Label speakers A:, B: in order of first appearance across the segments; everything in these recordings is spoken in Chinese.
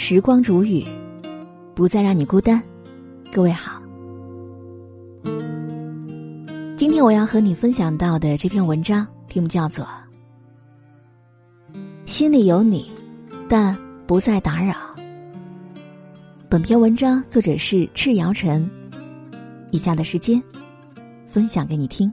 A: 时光煮雨，不再让你孤单。各位好，今天我要和你分享到的这篇文章题目叫做《心里有你，但不再打扰》。本篇文章作者是赤瑶晨，以下的时间分享给你听。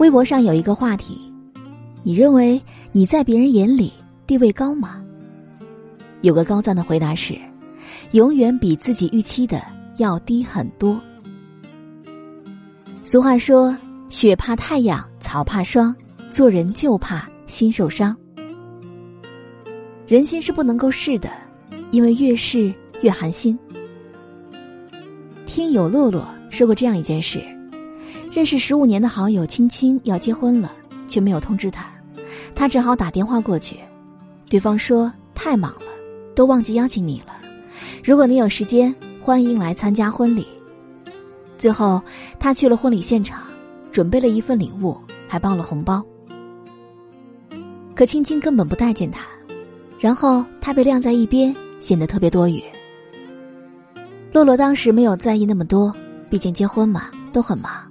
A: 微博上有一个话题：你认为你在别人眼里地位高吗？有个高赞的回答是：永远比自己预期的要低很多。俗话说：“雪怕太阳，草怕霜，做人就怕心受伤。”人心是不能够试的，因为越试越寒心。听友洛洛说过这样一件事。认识十五年的好友青青要结婚了，却没有通知他，他只好打电话过去。对方说太忙了，都忘记邀请你了。如果你有时间，欢迎来参加婚礼。最后，他去了婚礼现场，准备了一份礼物，还包了红包。可青青根本不待见他，然后他被晾在一边，显得特别多余。洛洛当时没有在意那么多，毕竟结婚嘛，都很忙。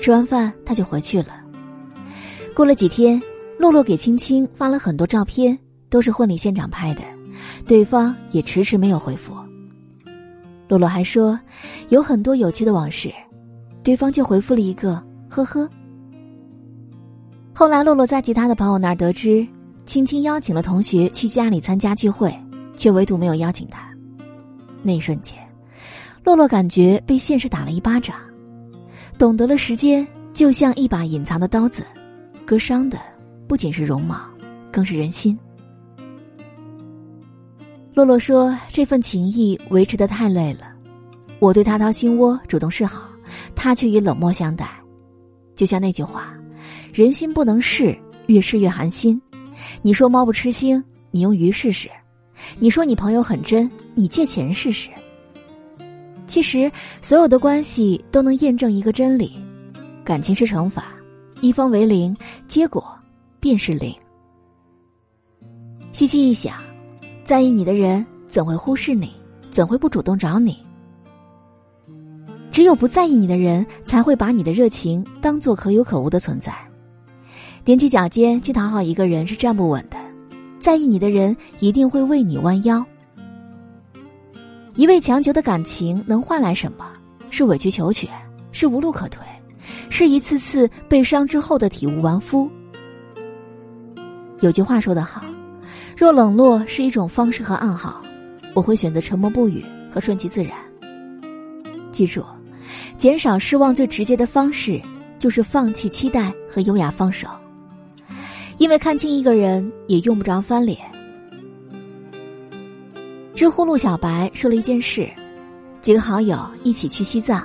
A: 吃完饭，他就回去了。过了几天，洛洛给青青发了很多照片，都是婚礼现场拍的，对方也迟迟没有回复。洛洛还说有很多有趣的往事，对方就回复了一个“呵呵”。后来，洛洛在其他的朋友那儿得知，青青邀请了同学去家里参加聚会，却唯独没有邀请他。那一瞬间，洛洛感觉被现实打了一巴掌。懂得了，时间就像一把隐藏的刀子，割伤的不仅是容貌，更是人心。洛洛说：“这份情谊维持的太累了，我对他掏心窝，主动示好，他却以冷漠相待。就像那句话，人心不能试，越试越寒心。你说猫不吃腥，你用鱼试试；你说你朋友很真，你借钱试试。”其实，所有的关系都能验证一个真理：感情是乘法，一方为零，结果便是零。细细一想，在意你的人怎会忽视你？怎会不主动找你？只有不在意你的人，才会把你的热情当做可有可无的存在。踮起脚尖去讨好一个人是站不稳的，在意你的人一定会为你弯腰。一味强求的感情能换来什么？是委曲求全，是无路可退，是一次次被伤之后的体无完肤。有句话说得好：“若冷落是一种方式和暗号，我会选择沉默不语和顺其自然。”记住，减少失望最直接的方式就是放弃期待和优雅放手，因为看清一个人也用不着翻脸。知乎陆小白说了一件事：几个好友一起去西藏，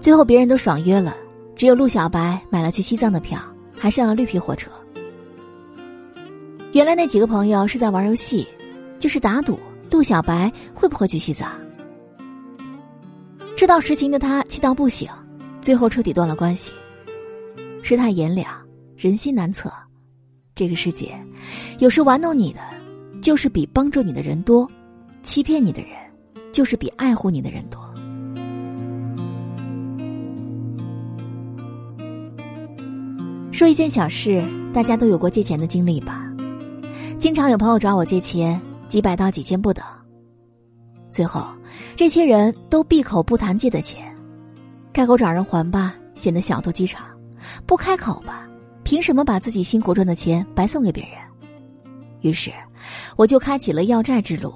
A: 最后别人都爽约了，只有陆小白买了去西藏的票，还上了绿皮火车。原来那几个朋友是在玩游戏，就是打赌陆小白会不会去西藏。知道实情的他气到不行，最后彻底断了关系。世态炎凉，人心难测，这个世界，有时玩弄你的，就是比帮助你的人多。欺骗你的人，就是比爱护你的人多。说一件小事，大家都有过借钱的经历吧？经常有朋友找我借钱，几百到几千不等。最后，这些人都闭口不谈借的钱，开口找人还吧，显得小肚鸡肠；不开口吧，凭什么把自己辛苦赚的钱白送给别人？于是，我就开启了要债之路。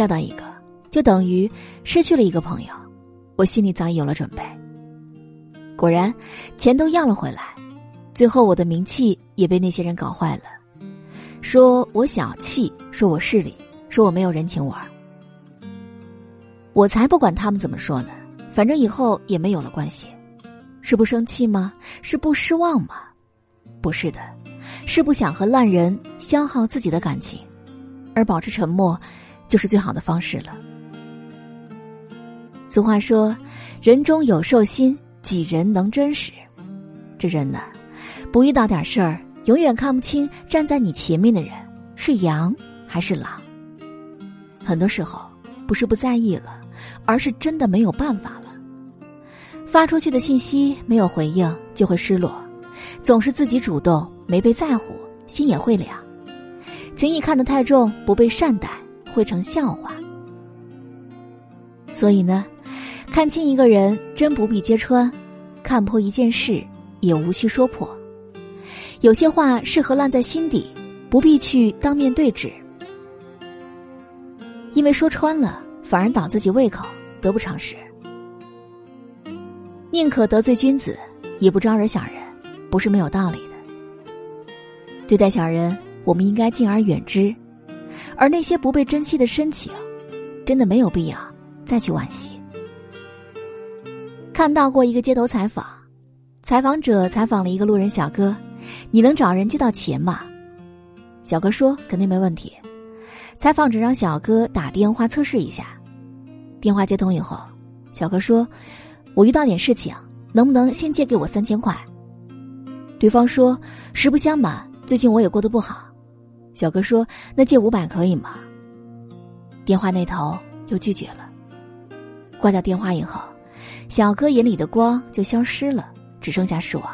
A: 要到一个，就等于失去了一个朋友，我心里早已有了准备。果然，钱都要了回来，最后我的名气也被那些人搞坏了，说我小气，说我势利，说我没有人情味儿。我才不管他们怎么说呢，反正以后也没有了关系。是不生气吗？是不失望吗？不是的，是不想和烂人消耗自己的感情，而保持沉默。就是最好的方式了。俗话说：“人中有兽心，几人能真实？这人呢，不遇到点事儿，永远看不清站在你前面的人是羊还是狼。很多时候，不是不在意了，而是真的没有办法了。发出去的信息没有回应，就会失落；总是自己主动，没被在乎，心也会凉。情谊看得太重，不被善待，会成笑话。所以呢，看清一个人真不必揭穿，看破一件事也无需说破。有些话适合烂在心底，不必去当面对质，因为说穿了反而倒自己胃口，得不偿失。宁可得罪君子，也不招惹小人，不是没有道理的。对待小人。我们应该敬而远之，而那些不被珍惜的深情，真的没有必要再去惋惜。看到过一个街头采访，采访者采访了一个路人小哥：“你能找人借到钱吗？”小哥说：“肯定没问题。”采访者让小哥打电话测试一下，电话接通以后，小哥说：“我遇到点事情，能不能先借给我三千块？”对方说：“实不相瞒，最近我也过得不好。”小哥说：“那借五百可以吗？”电话那头又拒绝了。挂掉电话以后，小哥眼里的光就消失了，只剩下失望。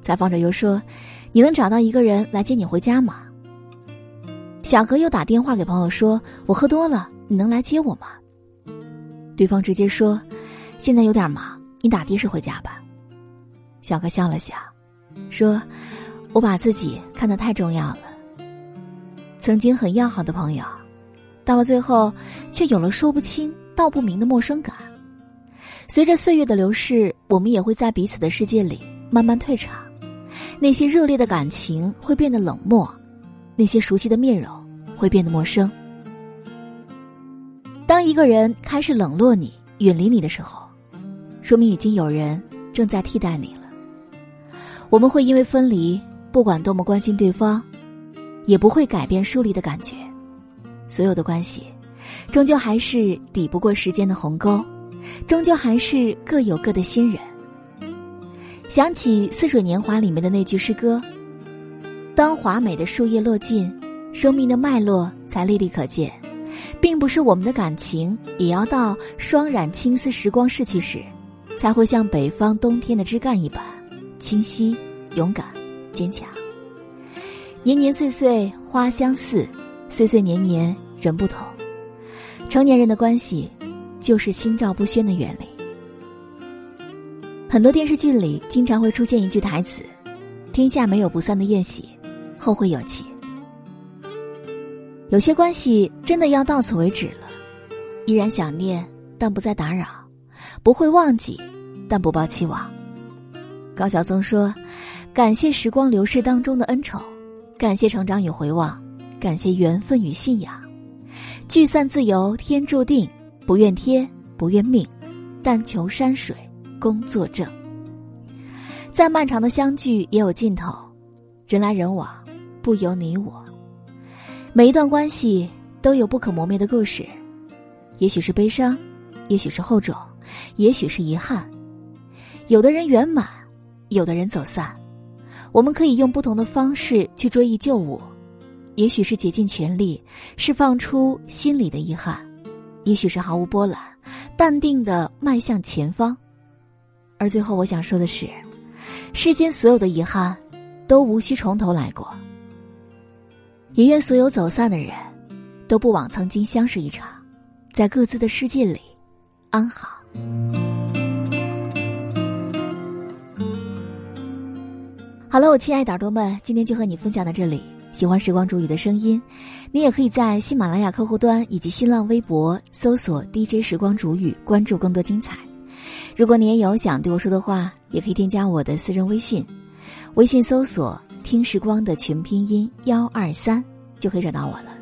A: 采访者又说：“你能找到一个人来接你回家吗？”小哥又打电话给朋友说：“我喝多了，你能来接我吗？”对方直接说：“现在有点忙，你打的士回家吧。”小哥笑了笑，说：“我把自己看得太重要了。”曾经很要好的朋友，到了最后，却有了说不清道不明的陌生感。随着岁月的流逝，我们也会在彼此的世界里慢慢退场。那些热烈的感情会变得冷漠，那些熟悉的面容会变得陌生。当一个人开始冷落你、远离你的时候，说明已经有人正在替代你了。我们会因为分离，不管多么关心对方。也不会改变疏离的感觉，所有的关系，终究还是抵不过时间的鸿沟，终究还是各有各的新人。想起《似水年华》里面的那句诗歌：“当华美的树叶落尽，生命的脉络才历历可见，并不是我们的感情也要到霜染青丝时光逝去时，才会像北方冬天的枝干一般清晰、勇敢、坚强。”年年岁岁花相似，岁岁年年人不同。成年人的关系，就是心照不宣的远离。很多电视剧里经常会出现一句台词：“天下没有不散的宴席，后会有期。”有些关系真的要到此为止了，依然想念，但不再打扰；不会忘记，但不抱期望。高晓松说：“感谢时光流逝当中的恩宠。”感谢成长与回望，感谢缘分与信仰，聚散自由天注定，不怨天不怨命，但求山水工作正。再漫长的相聚也有尽头，人来人往不由你我。每一段关系都有不可磨灭的故事，也许是悲伤，也许是厚重，也许是遗憾。有的人圆满，有的人走散。我们可以用不同的方式去追忆旧物，也许是竭尽全力释放出心里的遗憾，也许是毫无波澜、淡定的迈向前方。而最后，我想说的是，世间所有的遗憾，都无需从头来过。也愿所有走散的人，都不枉曾经相识一场，在各自的世界里安好。好了，我亲爱的耳朵们，今天就和你分享到这里。喜欢时光煮雨的声音，你也可以在喜马拉雅客户端以及新浪微博搜索 DJ 时光煮雨，关注更多精彩。如果你也有想对我说的话，也可以添加我的私人微信，微信搜索“听时光”的全拼音幺二三，就可以找到我了。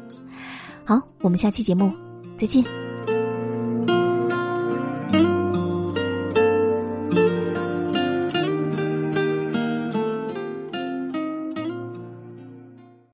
A: 好，我们下期节目再见。